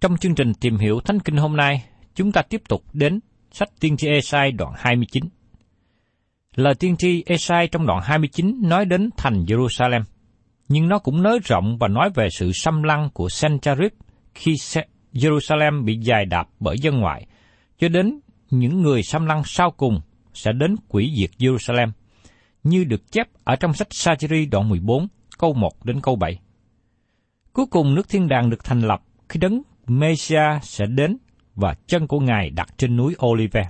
Trong chương trình tìm hiểu Thánh Kinh hôm nay, chúng ta tiếp tục đến sách Tiên tri Esai đoạn 29. Lời tiên tri Esai trong đoạn 29 nói đến thành Jerusalem, nhưng nó cũng nới rộng và nói về sự xâm lăng của Sennacherib khi Jerusalem bị dài đạp bởi dân ngoại, cho đến những người xâm lăng sau cùng sẽ đến quỷ diệt Jerusalem, như được chép ở trong sách Sajiri đoạn 14, câu 1 đến câu 7. Cuối cùng nước thiên đàng được thành lập khi đấng Messiah sẽ đến và chân của Ngài đặt trên núi Olive.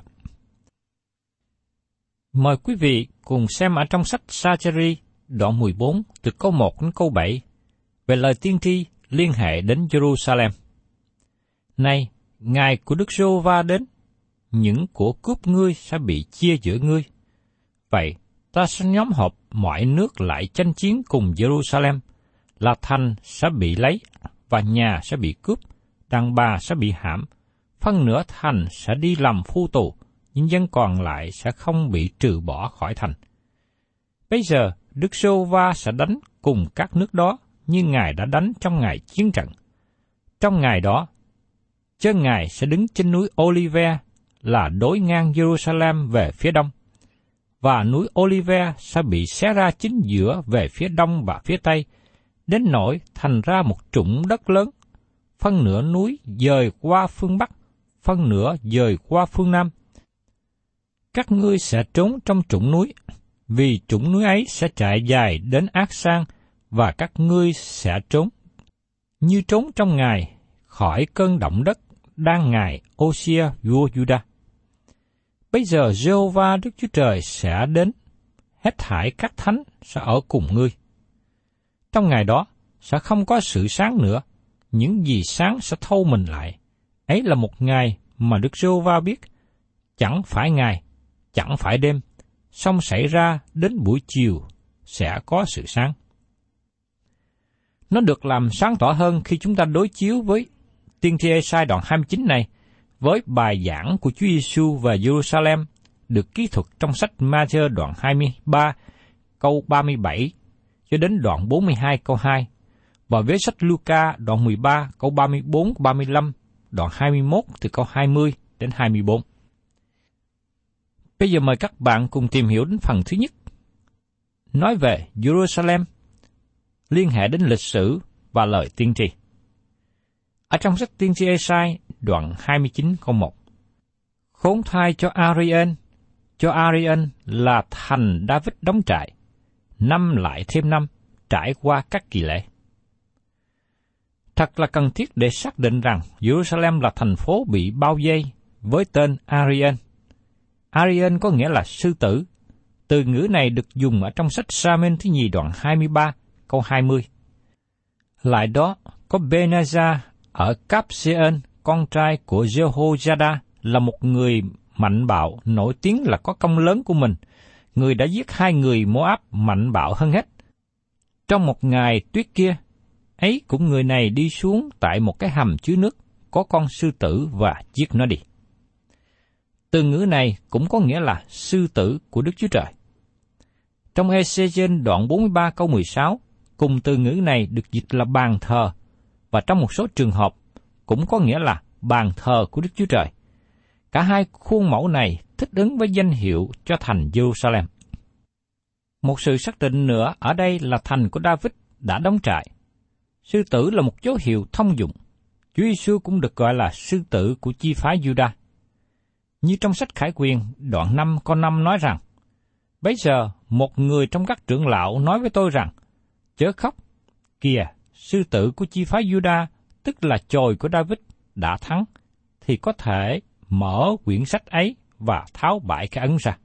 Mời quý vị cùng xem ở trong sách Sacheri đoạn 14 từ câu 1 đến câu 7 về lời tiên tri liên hệ đến Jerusalem. Này, ngày của Đức giê va đến, những của cướp ngươi sẽ bị chia giữa ngươi. Vậy, ta sẽ nhóm họp mọi nước lại tranh chiến cùng Jerusalem, là thành sẽ bị lấy, và nhà sẽ bị cướp, đàn bà sẽ bị hãm, phân nửa thành sẽ đi làm phu tù, nhưng dân còn lại sẽ không bị trừ bỏ khỏi thành. Bây giờ, Đức Sô Va sẽ đánh cùng các nước đó như Ngài đã đánh trong ngày chiến trận. Trong ngày đó, chân Ngài sẽ đứng trên núi Olive là đối ngang Jerusalem về phía đông, và núi Olive sẽ bị xé ra chính giữa về phía đông và phía tây, đến nỗi thành ra một trũng đất lớn, phân nửa núi dời qua phương Bắc, phân nửa dời qua phương Nam. Các ngươi sẽ trốn trong trũng núi, vì trũng núi ấy sẽ trải dài đến ác sang, và các ngươi sẽ trốn. Như trốn trong ngày, khỏi cơn động đất đang ngày Osia vua Juda. Bây giờ Jehovah Đức Chúa Trời sẽ đến, hết thải các thánh sẽ ở cùng ngươi. Trong ngày đó, sẽ không có sự sáng nữa, những gì sáng sẽ thâu mình lại. Ấy là một ngày mà Đức Jehovah biết, chẳng phải ngày, chẳng phải đêm, song xảy ra đến buổi chiều sẽ có sự sáng. Nó được làm sáng tỏ hơn khi chúng ta đối chiếu với tiên tri Esai đoạn 29 này với bài giảng của Chúa Giêsu về Jerusalem được ký thuật trong sách Matthew đoạn 23 câu 37 cho đến đoạn 42 câu 2 và với sách Luca đoạn 13 câu 34 35 đoạn 21 từ câu 20 đến 24. Bây giờ mời các bạn cùng tìm hiểu đến phần thứ nhất. Nói về Jerusalem, liên hệ đến lịch sử và lời tiên tri. Ở trong sách tiên tri Esai đoạn 29 câu 1. Khốn thai cho Arian, cho Arian là thành David đóng trại, năm lại thêm năm, trải qua các kỳ lễ. Thật là cần thiết để xác định rằng Jerusalem là thành phố bị bao vây với tên Arian. Arian có nghĩa là sư tử. Từ ngữ này được dùng ở trong sách Samen thứ nhì đoạn 23, câu 20. Lại đó, có Benaza ở Capseon, con trai của Jehoiada, là một người mạnh bạo, nổi tiếng là có công lớn của mình. Người đã giết hai người Moab mạnh bạo hơn hết. Trong một ngày tuyết kia, ấy cũng người này đi xuống tại một cái hầm chứa nước, có con sư tử và giết nó đi. Từ ngữ này cũng có nghĩa là sư tử của Đức Chúa Trời. Trong Ezechiel đoạn 43 câu 16, cùng từ ngữ này được dịch là bàn thờ, và trong một số trường hợp cũng có nghĩa là bàn thờ của Đức Chúa Trời. Cả hai khuôn mẫu này thích ứng với danh hiệu cho thành Jerusalem. Một sự xác định nữa ở đây là thành của David đã đóng trại. Sư tử là một dấu hiệu thông dụng. Chúa Giêsu cũng được gọi là sư tử của chi phái Juda. Như trong sách Khải Quyền, đoạn 5 con 5 nói rằng, Bây giờ, một người trong các trưởng lão nói với tôi rằng, Chớ khóc, kìa, sư tử của chi phái Juda, tức là chồi của David, đã thắng, thì có thể mở quyển sách ấy và tháo bại cái ấn ra.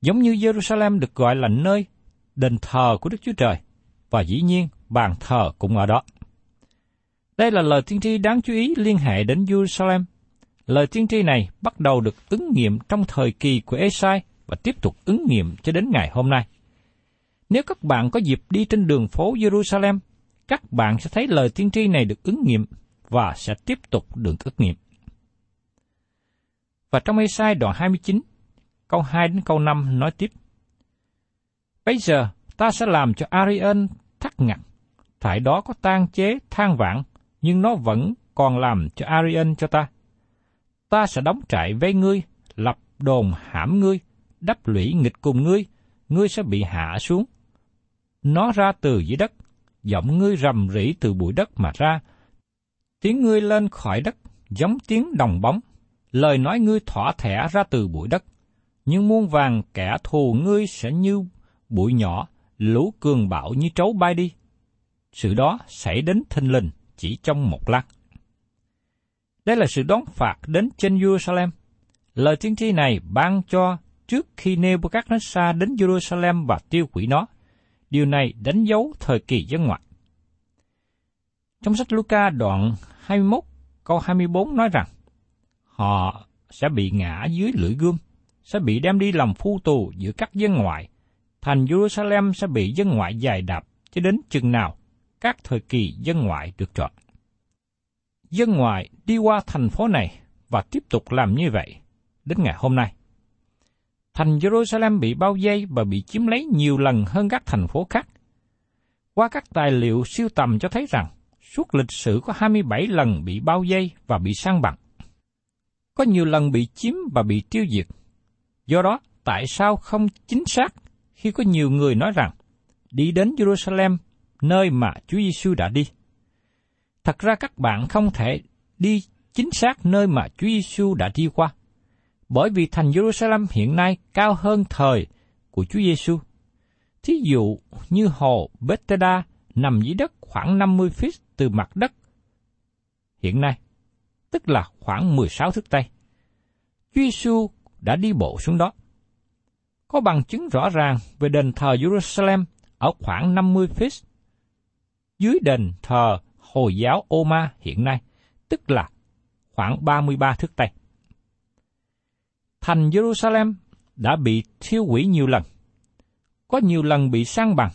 Giống như Jerusalem được gọi là nơi đền thờ của Đức Chúa Trời, và dĩ nhiên bàn thờ cũng ở đó. Đây là lời tiên tri đáng chú ý liên hệ đến Jerusalem. Lời tiên tri này bắt đầu được ứng nghiệm trong thời kỳ của Esai và tiếp tục ứng nghiệm cho đến ngày hôm nay. Nếu các bạn có dịp đi trên đường phố Jerusalem, các bạn sẽ thấy lời tiên tri này được ứng nghiệm và sẽ tiếp tục được ứng nghiệm. Và trong Esai đoạn 29, câu 2 đến câu 5 nói tiếp. Bây giờ ta sẽ làm cho Arian thắt ngặt, thải đó có tan chế than vạn nhưng nó vẫn còn làm cho Arian cho ta. Ta sẽ đóng trại với ngươi, lập đồn hãm ngươi, đắp lũy nghịch cùng ngươi, ngươi sẽ bị hạ xuống. Nó ra từ dưới đất, giọng ngươi rầm rỉ từ bụi đất mà ra. Tiếng ngươi lên khỏi đất, giống tiếng đồng bóng. Lời nói ngươi thỏa thẻ ra từ bụi đất. Nhưng muôn vàng kẻ thù ngươi sẽ như bụi nhỏ, lũ cường bạo như trấu bay đi. Sự đó xảy đến thinh linh chỉ trong một lát. Đây là sự đón phạt đến trên Jerusalem. Lời tiên tri này ban cho trước khi Nebuchadnezzar đến Jerusalem và tiêu hủy nó. Điều này đánh dấu thời kỳ dân ngoại. Trong sách Luca đoạn 21 câu 24 nói rằng, họ sẽ bị ngã dưới lưỡi gươm, sẽ bị đem đi làm phu tù giữa các dân ngoại. Thành Jerusalem sẽ bị dân ngoại dài đạp cho đến chừng nào các thời kỳ dân ngoại được chọn. Dân ngoại đi qua thành phố này và tiếp tục làm như vậy đến ngày hôm nay. Thành Jerusalem bị bao vây và bị chiếm lấy nhiều lần hơn các thành phố khác. Qua các tài liệu siêu tầm cho thấy rằng, suốt lịch sử có 27 lần bị bao vây và bị sang bằng. Có nhiều lần bị chiếm và bị tiêu diệt. Do đó, tại sao không chính xác khi có nhiều người nói rằng, đi đến Jerusalem, nơi mà Chúa Giêsu đã đi? Thật ra các bạn không thể đi chính xác nơi mà Chúa Giêsu đã đi qua bởi vì thành Jerusalem hiện nay cao hơn thời của Chúa Giêsu. Thí dụ như hồ Bethesda nằm dưới đất khoảng 50 feet từ mặt đất hiện nay, tức là khoảng 16 thước Tây. Chúa Giêsu đã đi bộ xuống đó. Có bằng chứng rõ ràng về đền thờ Jerusalem ở khoảng 50 feet dưới đền thờ Hồi giáo Oma hiện nay, tức là khoảng 33 thước Tây thành Jerusalem đã bị thiêu hủy nhiều lần. Có nhiều lần bị sang bằng,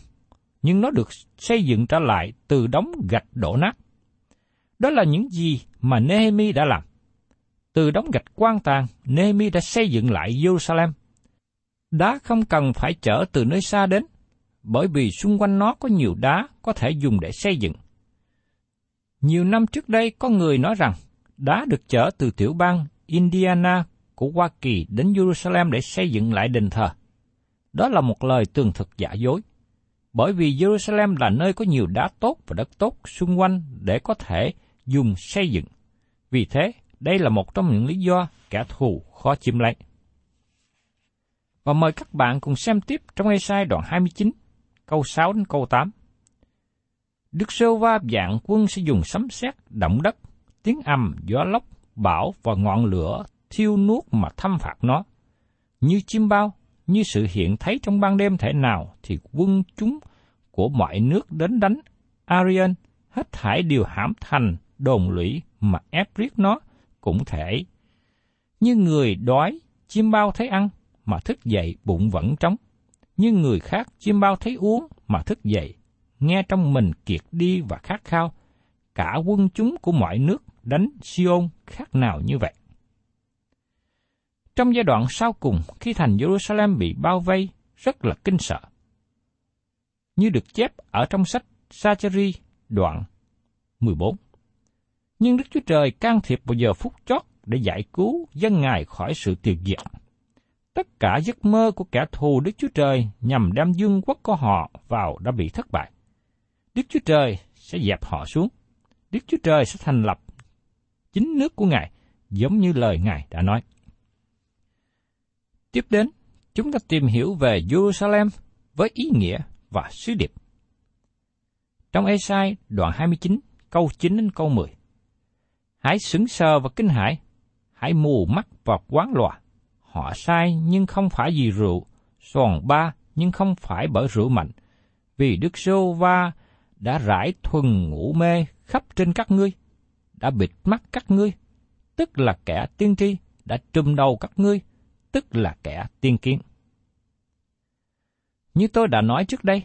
nhưng nó được xây dựng trở lại từ đống gạch đổ nát. Đó là những gì mà Nehemi đã làm. Từ đống gạch quan tàn, Nehemi đã xây dựng lại Jerusalem. Đá không cần phải chở từ nơi xa đến, bởi vì xung quanh nó có nhiều đá có thể dùng để xây dựng. Nhiều năm trước đây có người nói rằng đá được chở từ tiểu bang Indiana của Hoa Kỳ đến Jerusalem để xây dựng lại đền thờ. Đó là một lời tường thực giả dối, bởi vì Jerusalem là nơi có nhiều đá tốt và đất tốt xung quanh để có thể dùng xây dựng. Vì thế, đây là một trong những lý do kẻ thù khó chiếm lấy. Và mời các bạn cùng xem tiếp trong Esai đoạn 29, câu 6 đến câu 8. Đức Sơ Va dạng quân sẽ dùng sấm sét, động đất, tiếng ầm, gió lốc, bão và ngọn lửa thiêu nuốt mà thâm phạt nó. Như chim bao, như sự hiện thấy trong ban đêm thể nào thì quân chúng của mọi nước đến đánh Arian, hết thải đều hãm thành đồn lũy mà ép riết nó cũng thể. Như người đói, chim bao thấy ăn, mà thức dậy bụng vẫn trống. Như người khác chim bao thấy uống mà thức dậy, nghe trong mình kiệt đi và khát khao. Cả quân chúng của mọi nước đánh Siôn khác nào như vậy. Trong giai đoạn sau cùng, khi thành Jerusalem bị bao vây, rất là kinh sợ. Như được chép ở trong sách Sacheri đoạn 14. Nhưng Đức Chúa Trời can thiệp vào giờ phút chót để giải cứu dân Ngài khỏi sự tiêu diệt. Tất cả giấc mơ của kẻ thù Đức Chúa Trời nhằm đem dương quốc của họ vào đã bị thất bại. Đức Chúa Trời sẽ dẹp họ xuống. Đức Chúa Trời sẽ thành lập chính nước của Ngài, giống như lời Ngài đã nói. Tiếp đến, chúng ta tìm hiểu về Jerusalem với ý nghĩa và sứ điệp. Trong Esai đoạn 29, câu 9 đến câu 10. Hãy sững sờ và kinh hãi, hãy mù mắt và quán lòa. Họ sai nhưng không phải vì rượu, xoòn ba nhưng không phải bởi rượu mạnh, vì Đức Sô Va đã rải thuần ngủ mê khắp trên các ngươi, đã bịt mắt các ngươi, tức là kẻ tiên tri, đã trùm đầu các ngươi, tức là kẻ tiên kiến. Như tôi đã nói trước đây,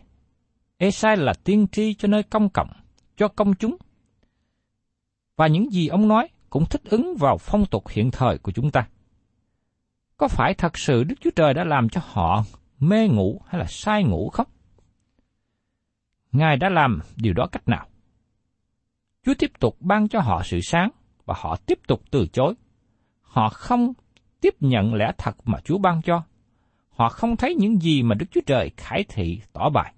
Esai là tiên tri cho nơi công cộng, cho công chúng. Và những gì ông nói cũng thích ứng vào phong tục hiện thời của chúng ta. Có phải thật sự Đức Chúa Trời đã làm cho họ mê ngủ hay là sai ngủ không? Ngài đã làm điều đó cách nào? Chúa tiếp tục ban cho họ sự sáng và họ tiếp tục từ chối. Họ không tiếp nhận lẽ thật mà Chúa ban cho. Họ không thấy những gì mà Đức Chúa Trời khải thị tỏ bài.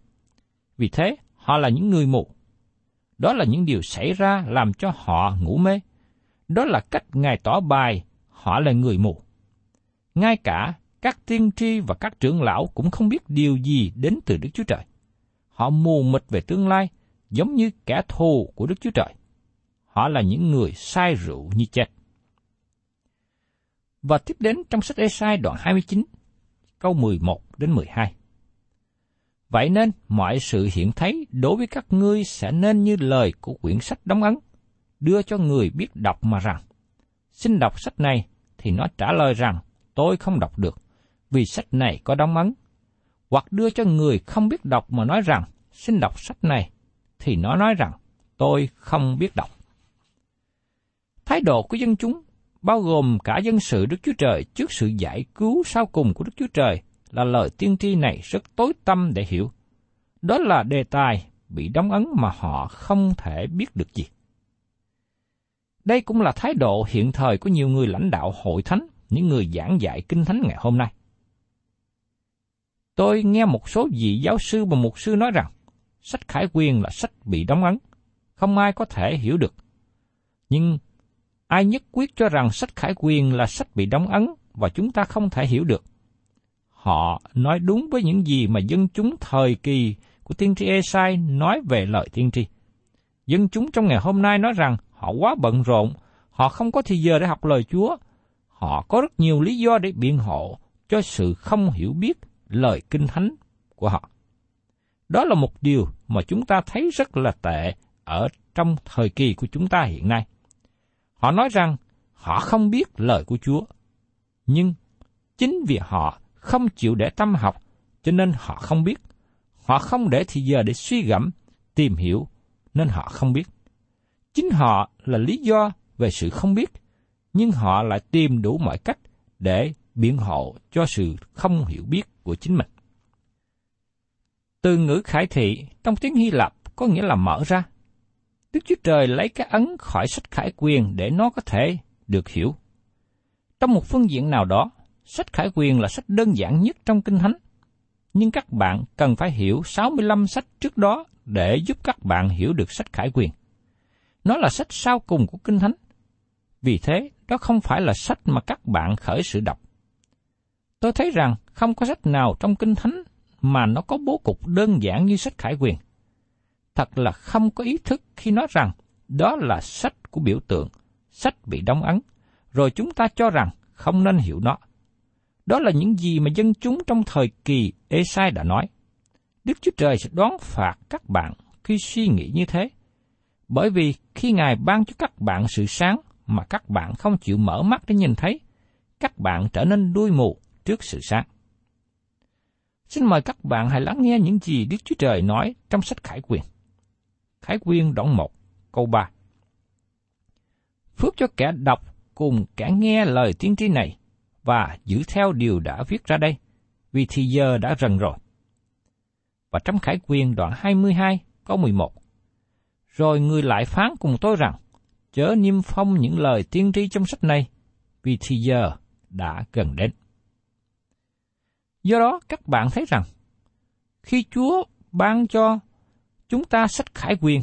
Vì thế, họ là những người mù. Đó là những điều xảy ra làm cho họ ngủ mê. Đó là cách Ngài tỏ bài họ là người mù. Ngay cả các tiên tri và các trưởng lão cũng không biết điều gì đến từ Đức Chúa Trời. Họ mù mịt về tương lai, giống như kẻ thù của Đức Chúa Trời. Họ là những người sai rượu như chết. Và tiếp đến trong sách Esai đoạn 29, câu 11 đến 12. Vậy nên, mọi sự hiện thấy đối với các ngươi sẽ nên như lời của quyển sách đóng ấn, đưa cho người biết đọc mà rằng, xin đọc sách này, thì nó trả lời rằng, tôi không đọc được, vì sách này có đóng ấn. Hoặc đưa cho người không biết đọc mà nói rằng, xin đọc sách này, thì nó nói rằng, tôi không biết đọc. Thái độ của dân chúng, bao gồm cả dân sự Đức Chúa Trời trước sự giải cứu sau cùng của Đức Chúa Trời, là lời tiên tri này rất tối tâm để hiểu. Đó là đề tài bị đóng ấn mà họ không thể biết được gì. Đây cũng là thái độ hiện thời của nhiều người lãnh đạo hội thánh, những người giảng dạy kinh thánh ngày hôm nay. Tôi nghe một số vị giáo sư và mục sư nói rằng, sách khải quyền là sách bị đóng ấn, không ai có thể hiểu được. Nhưng ai nhất quyết cho rằng sách khải quyền là sách bị đóng ấn và chúng ta không thể hiểu được. Họ nói đúng với những gì mà dân chúng thời kỳ của tiên tri Esai nói về lời tiên tri. Dân chúng trong ngày hôm nay nói rằng họ quá bận rộn, họ không có thời giờ để học lời Chúa. Họ có rất nhiều lý do để biện hộ cho sự không hiểu biết lời kinh thánh của họ. Đó là một điều mà chúng ta thấy rất là tệ ở trong thời kỳ của chúng ta hiện nay. Họ nói rằng họ không biết lời của Chúa, nhưng chính vì họ không chịu để tâm học, cho nên họ không biết. Họ không để thì giờ để suy gẫm, tìm hiểu, nên họ không biết. Chính họ là lý do về sự không biết, nhưng họ lại tìm đủ mọi cách để biện hộ cho sự không hiểu biết của chính mình. Từ ngữ khải thị trong tiếng Hy Lạp có nghĩa là mở ra. Đức Chúa Trời lấy cái ấn khỏi sách khải quyền để nó có thể được hiểu. Trong một phương diện nào đó, sách khải quyền là sách đơn giản nhất trong Kinh Thánh. Nhưng các bạn cần phải hiểu 65 sách trước đó để giúp các bạn hiểu được sách khải quyền. Nó là sách sau cùng của Kinh Thánh. Vì thế, đó không phải là sách mà các bạn khởi sự đọc. Tôi thấy rằng không có sách nào trong Kinh Thánh mà nó có bố cục đơn giản như sách khải quyền. Thật là không có ý thức khi nói rằng đó là sách của biểu tượng, sách bị đóng ấn, rồi chúng ta cho rằng không nên hiểu nó. Đó là những gì mà dân chúng trong thời kỳ Esai đã nói. Đức Chúa Trời sẽ đoán phạt các bạn khi suy nghĩ như thế. Bởi vì khi Ngài ban cho các bạn sự sáng mà các bạn không chịu mở mắt để nhìn thấy, các bạn trở nên đuôi mù trước sự sáng. Xin mời các bạn hãy lắng nghe những gì Đức Chúa Trời nói trong sách Khải Quyền. Khải Quyền đoạn 1, câu 3. Phước cho kẻ đọc cùng kẻ nghe lời tiên tri này và giữ theo điều đã viết ra đây, vì thì giờ đã rần rồi. Và trong Khải Quyền đoạn 22, câu 11. Rồi người lại phán cùng tôi rằng, chớ niêm phong những lời tiên tri trong sách này, vì thì giờ đã gần đến. Do đó các bạn thấy rằng, khi Chúa ban cho chúng ta sách khải quyền,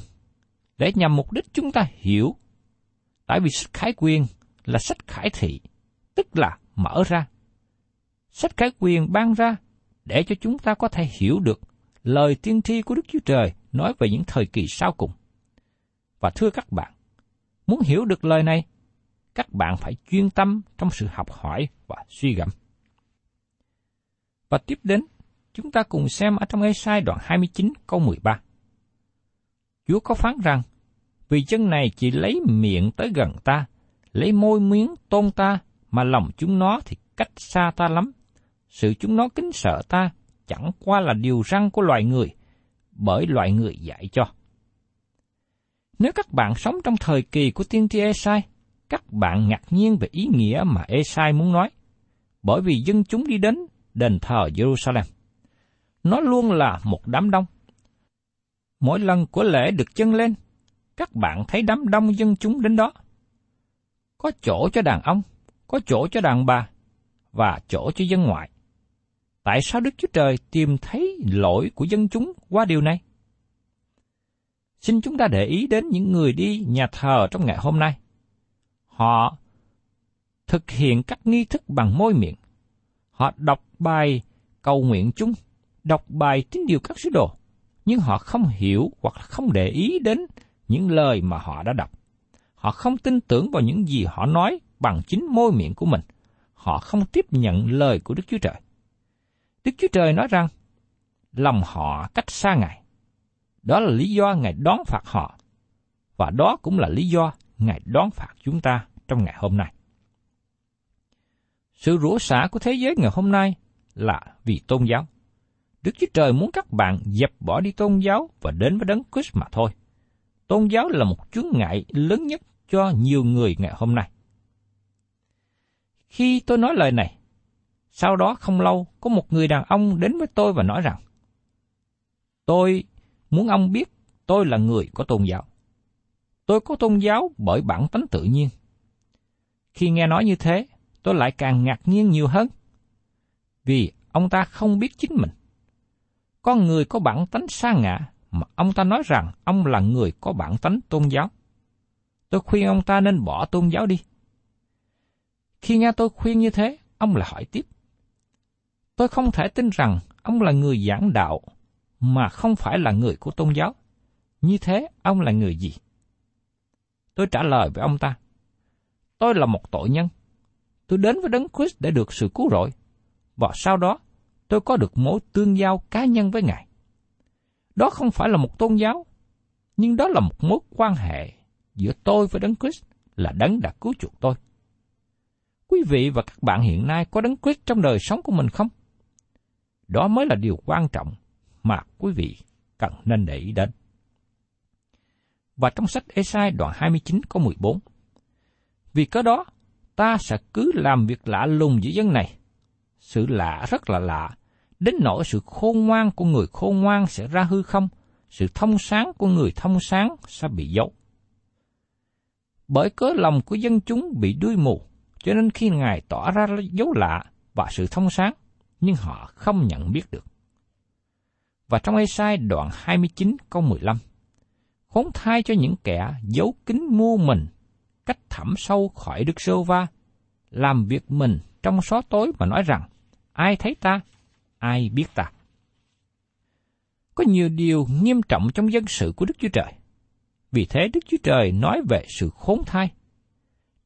để nhằm mục đích chúng ta hiểu, tại vì sách khải quyền là sách khải thị, tức là mở ra. Sách khải quyền ban ra để cho chúng ta có thể hiểu được lời tiên tri của Đức Chúa Trời nói về những thời kỳ sau cùng. Và thưa các bạn, muốn hiểu được lời này, các bạn phải chuyên tâm trong sự học hỏi và suy gẫm. Và tiếp đến, chúng ta cùng xem ở trong Ê-sai đoạn 29 câu 13. Chúa có phán rằng, vì chân này chỉ lấy miệng tới gần ta, lấy môi miếng tôn ta, mà lòng chúng nó thì cách xa ta lắm. Sự chúng nó kính sợ ta chẳng qua là điều răng của loài người, bởi loài người dạy cho. Nếu các bạn sống trong thời kỳ của tiên tri Esai, các bạn ngạc nhiên về ý nghĩa mà Esai muốn nói, bởi vì dân chúng đi đến đền thờ Jerusalem. Nó luôn là một đám đông. Mỗi lần của lễ được chân lên, các bạn thấy đám đông dân chúng đến đó. Có chỗ cho đàn ông, có chỗ cho đàn bà, và chỗ cho dân ngoại. Tại sao Đức Chúa Trời tìm thấy lỗi của dân chúng qua điều này? Xin chúng ta để ý đến những người đi nhà thờ trong ngày hôm nay. Họ thực hiện các nghi thức bằng môi miệng. Họ đọc bài cầu nguyện chung, đọc bài tín điều các sứ đồ, nhưng họ không hiểu hoặc không để ý đến những lời mà họ đã đọc. Họ không tin tưởng vào những gì họ nói bằng chính môi miệng của mình. Họ không tiếp nhận lời của Đức Chúa Trời. Đức Chúa Trời nói rằng, lòng họ cách xa Ngài. Đó là lý do Ngài đón phạt họ. Và đó cũng là lý do Ngài đón phạt chúng ta trong ngày hôm nay. Sự rủa xả của thế giới ngày hôm nay là vì tôn giáo. Đức Chúa Trời muốn các bạn dẹp bỏ đi tôn giáo và đến với Đấng Christ mà thôi. Tôn giáo là một chướng ngại lớn nhất cho nhiều người ngày hôm nay. Khi tôi nói lời này, sau đó không lâu có một người đàn ông đến với tôi và nói rằng, Tôi muốn ông biết tôi là người có tôn giáo. Tôi có tôn giáo bởi bản tánh tự nhiên. Khi nghe nói như thế, tôi lại càng ngạc nhiên nhiều hơn. Vì ông ta không biết chính mình. Con người có bản tánh sa ngã mà ông ta nói rằng ông là người có bản tánh tôn giáo. Tôi khuyên ông ta nên bỏ tôn giáo đi. Khi nghe tôi khuyên như thế, ông lại hỏi tiếp. Tôi không thể tin rằng ông là người giảng đạo mà không phải là người của tôn giáo. Như thế, ông là người gì? Tôi trả lời với ông ta. Tôi là một tội nhân. Tôi đến với Đấng Christ để được sự cứu rỗi. Và sau đó, tôi có được mối tương giao cá nhân với Ngài. Đó không phải là một tôn giáo, nhưng đó là một mối quan hệ giữa tôi với Đấng Christ là Đấng đã cứu chuộc tôi. Quý vị và các bạn hiện nay có Đấng Christ trong đời sống của mình không? Đó mới là điều quan trọng mà quý vị cần nên để ý đến. Và trong sách Esai đoạn 29 có 14. Vì cớ đó, ta sẽ cứ làm việc lạ lùng giữa dân này. Sự lạ rất là lạ, đến nỗi sự khôn ngoan của người khôn ngoan sẽ ra hư không, sự thông sáng của người thông sáng sẽ bị giấu. Bởi cớ lòng của dân chúng bị đuôi mù, cho nên khi Ngài tỏ ra dấu lạ và sự thông sáng, nhưng họ không nhận biết được. Và trong Ê-sai đoạn 29 câu 15, khốn thai cho những kẻ giấu kín mua mình, cách thẳm sâu khỏi Đức Sô Va, làm việc mình trong xó tối mà nói rằng, ai thấy ta, ai biết ta. Có nhiều điều nghiêm trọng trong dân sự của Đức Chúa Trời. Vì thế Đức Chúa Trời nói về sự khốn thai.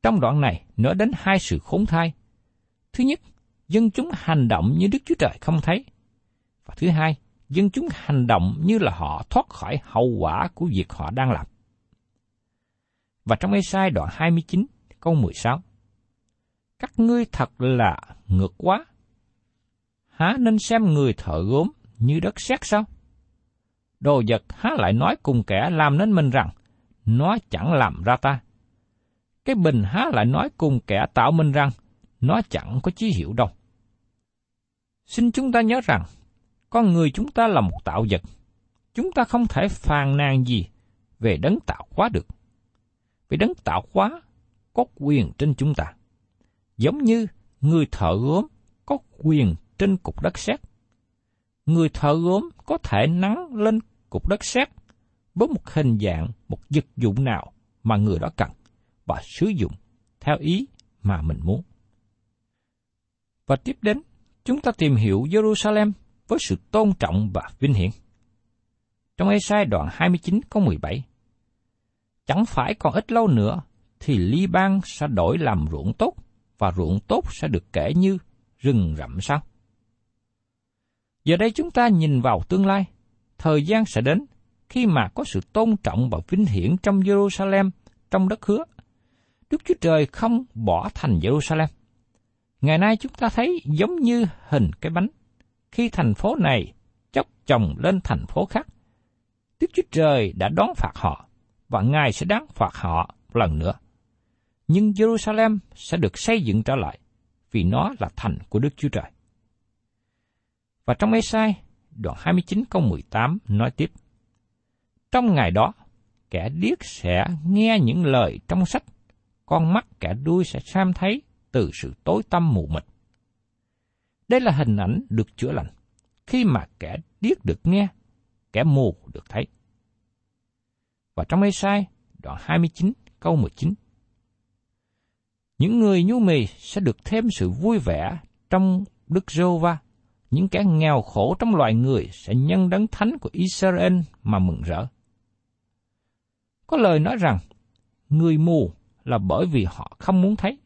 Trong đoạn này nói đến hai sự khốn thai. Thứ nhất, dân chúng hành động như Đức Chúa Trời không thấy. Và thứ hai, dân chúng hành động như là họ thoát khỏi hậu quả của việc họ đang làm. Và trong Ê-sai đoạn 29, câu 16, Các ngươi thật là ngược quá. Há nên xem người thợ gốm như đất sét sao? Đồ vật há lại nói cùng kẻ làm nên mình rằng, nó chẳng làm ra ta. Cái bình há lại nói cùng kẻ tạo mình rằng, nó chẳng có chí hiệu đâu. Xin chúng ta nhớ rằng, con người chúng ta là một tạo vật. Chúng ta không thể phàn nàn gì về đấng tạo hóa được. Vì đấng tạo hóa có quyền trên chúng ta. Giống như người thợ gốm có quyền trên cục đất sét. Người thợ gốm có thể nắng lên cục đất sét với một hình dạng, một vật dụng nào mà người đó cần và sử dụng theo ý mà mình muốn. Và tiếp đến, chúng ta tìm hiểu Jerusalem với sự tôn trọng và vinh hiển. Trong Esai đoạn 29 câu 17, Chẳng phải còn ít lâu nữa, thì ly ban sẽ đổi làm ruộng tốt, và ruộng tốt sẽ được kể như rừng rậm sao? Giờ đây chúng ta nhìn vào tương lai, thời gian sẽ đến khi mà có sự tôn trọng và vinh hiển trong Jerusalem, trong đất hứa. Đức Chúa Trời không bỏ thành Jerusalem. Ngày nay chúng ta thấy giống như hình cái bánh khi thành phố này chốc chồng lên thành phố khác. Đức Chúa Trời đã đón phạt họ, và Ngài sẽ đáng phạt họ lần nữa. Nhưng Jerusalem sẽ được xây dựng trở lại, vì nó là thành của Đức Chúa Trời. Và trong Ê-sai, đoạn 29 câu 18 nói tiếp. Trong ngày đó, kẻ điếc sẽ nghe những lời trong sách, con mắt kẻ đuôi sẽ xem thấy từ sự tối tăm mù mịt. Đây là hình ảnh được chữa lành, khi mà kẻ điếc được nghe, kẻ mù được thấy. Và trong Ê-sai, đoạn 29, câu 19. Những người nhu mì sẽ được thêm sự vui vẻ trong Đức giê va những kẻ nghèo khổ trong loài người sẽ nhân đấng thánh của Israel mà mừng rỡ. Có lời nói rằng, người mù là bởi vì họ không muốn thấy.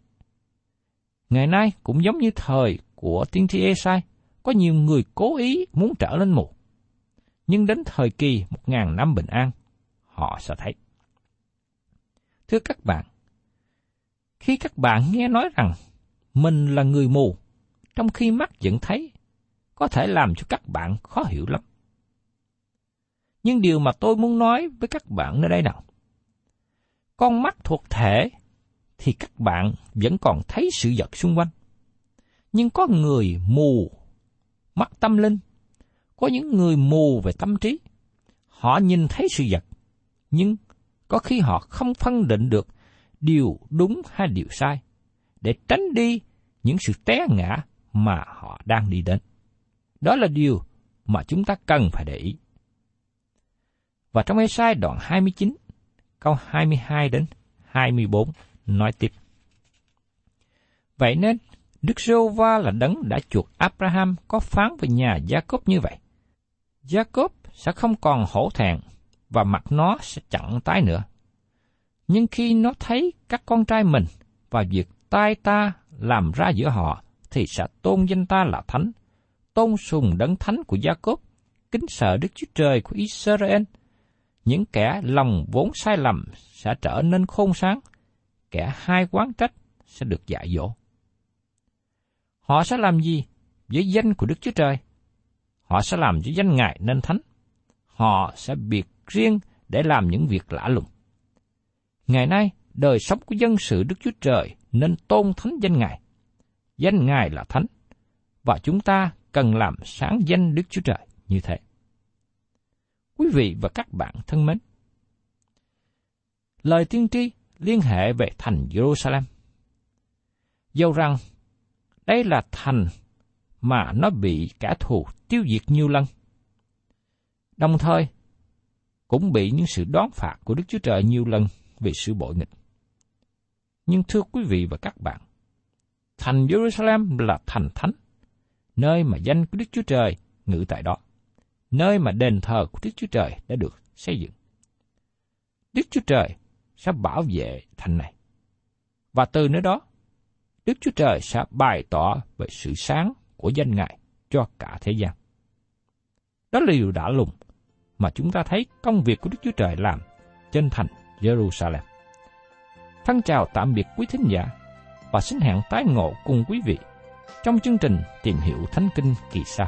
Ngày nay cũng giống như thời của tiên tri Esai, có nhiều người cố ý muốn trở nên mù. Nhưng đến thời kỳ một ngàn năm bình an, họ sẽ thấy. Thưa các bạn, khi các bạn nghe nói rằng mình là người mù, trong khi mắt vẫn thấy, có thể làm cho các bạn khó hiểu lắm. Nhưng điều mà tôi muốn nói với các bạn nơi đây nào? Con mắt thuộc thể thì các bạn vẫn còn thấy sự vật xung quanh. Nhưng có người mù mắt tâm linh, có những người mù về tâm trí. Họ nhìn thấy sự vật, nhưng có khi họ không phân định được điều đúng hay điều sai, để tránh đi những sự té ngã mà họ đang đi đến. Đó là điều mà chúng ta cần phải để ý. Và trong Ê-sai đoạn 29, câu 22 đến 24 nói tiếp. Vậy nên, Đức giê va là đấng đã chuộc Abraham có phán về nhà Gia-cốp như vậy. Gia-cốp sẽ không còn hổ thẹn và mặt nó sẽ chẳng tái nữa. Nhưng khi nó thấy các con trai mình và việc tai ta làm ra giữa họ, thì sẽ tôn danh ta là thánh, tôn sùng đấng thánh của Gia Cốp, kính sợ Đức Chúa Trời của Israel. Những kẻ lòng vốn sai lầm sẽ trở nên khôn sáng, kẻ hai quán trách sẽ được dạy dỗ. Họ sẽ làm gì với danh của Đức Chúa Trời? Họ sẽ làm cho danh Ngài nên thánh. Họ sẽ biệt riêng để làm những việc lạ lùng. Ngày nay, đời sống của dân sự Đức Chúa Trời nên tôn thánh danh Ngài. Danh Ngài là thánh, và chúng ta cần làm sáng danh Đức Chúa Trời như thế. Quý vị và các bạn thân mến, lời tiên tri liên hệ về thành Jerusalem. Dẫu rằng đây là thành mà nó bị kẻ thù tiêu diệt nhiều lần. Đồng thời, cũng bị những sự đón phạt của Đức Chúa Trời nhiều lần vì sự bội nghịch. Nhưng thưa quý vị và các bạn, thành Jerusalem là thành thánh, nơi mà danh của Đức Chúa Trời ngự tại đó, nơi mà đền thờ của Đức Chúa Trời đã được xây dựng. Đức Chúa Trời sẽ bảo vệ thành này. Và từ nơi đó, Đức Chúa Trời sẽ bày tỏ về sự sáng của danh Ngài cho cả thế gian. Đó là điều đã lùng mà chúng ta thấy công việc của Đức Chúa Trời làm trên thành Jerusalem. Thân chào tạm biệt quý thính giả và xin hẹn tái ngộ cùng quý vị trong chương trình Tìm hiểu Thánh Kinh kỳ sau.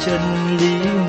chân lý.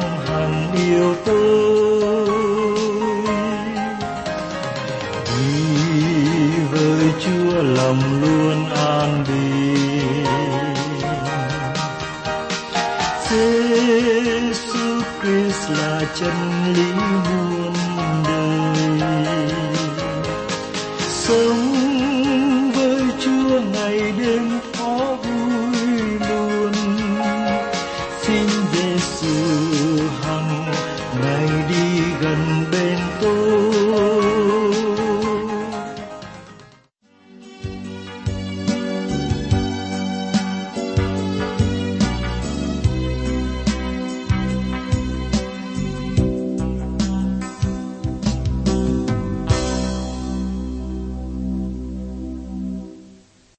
Là hằng yêu tôi. Đi với Chúa lòng luôn an bình. Giêsu Christ là chân lý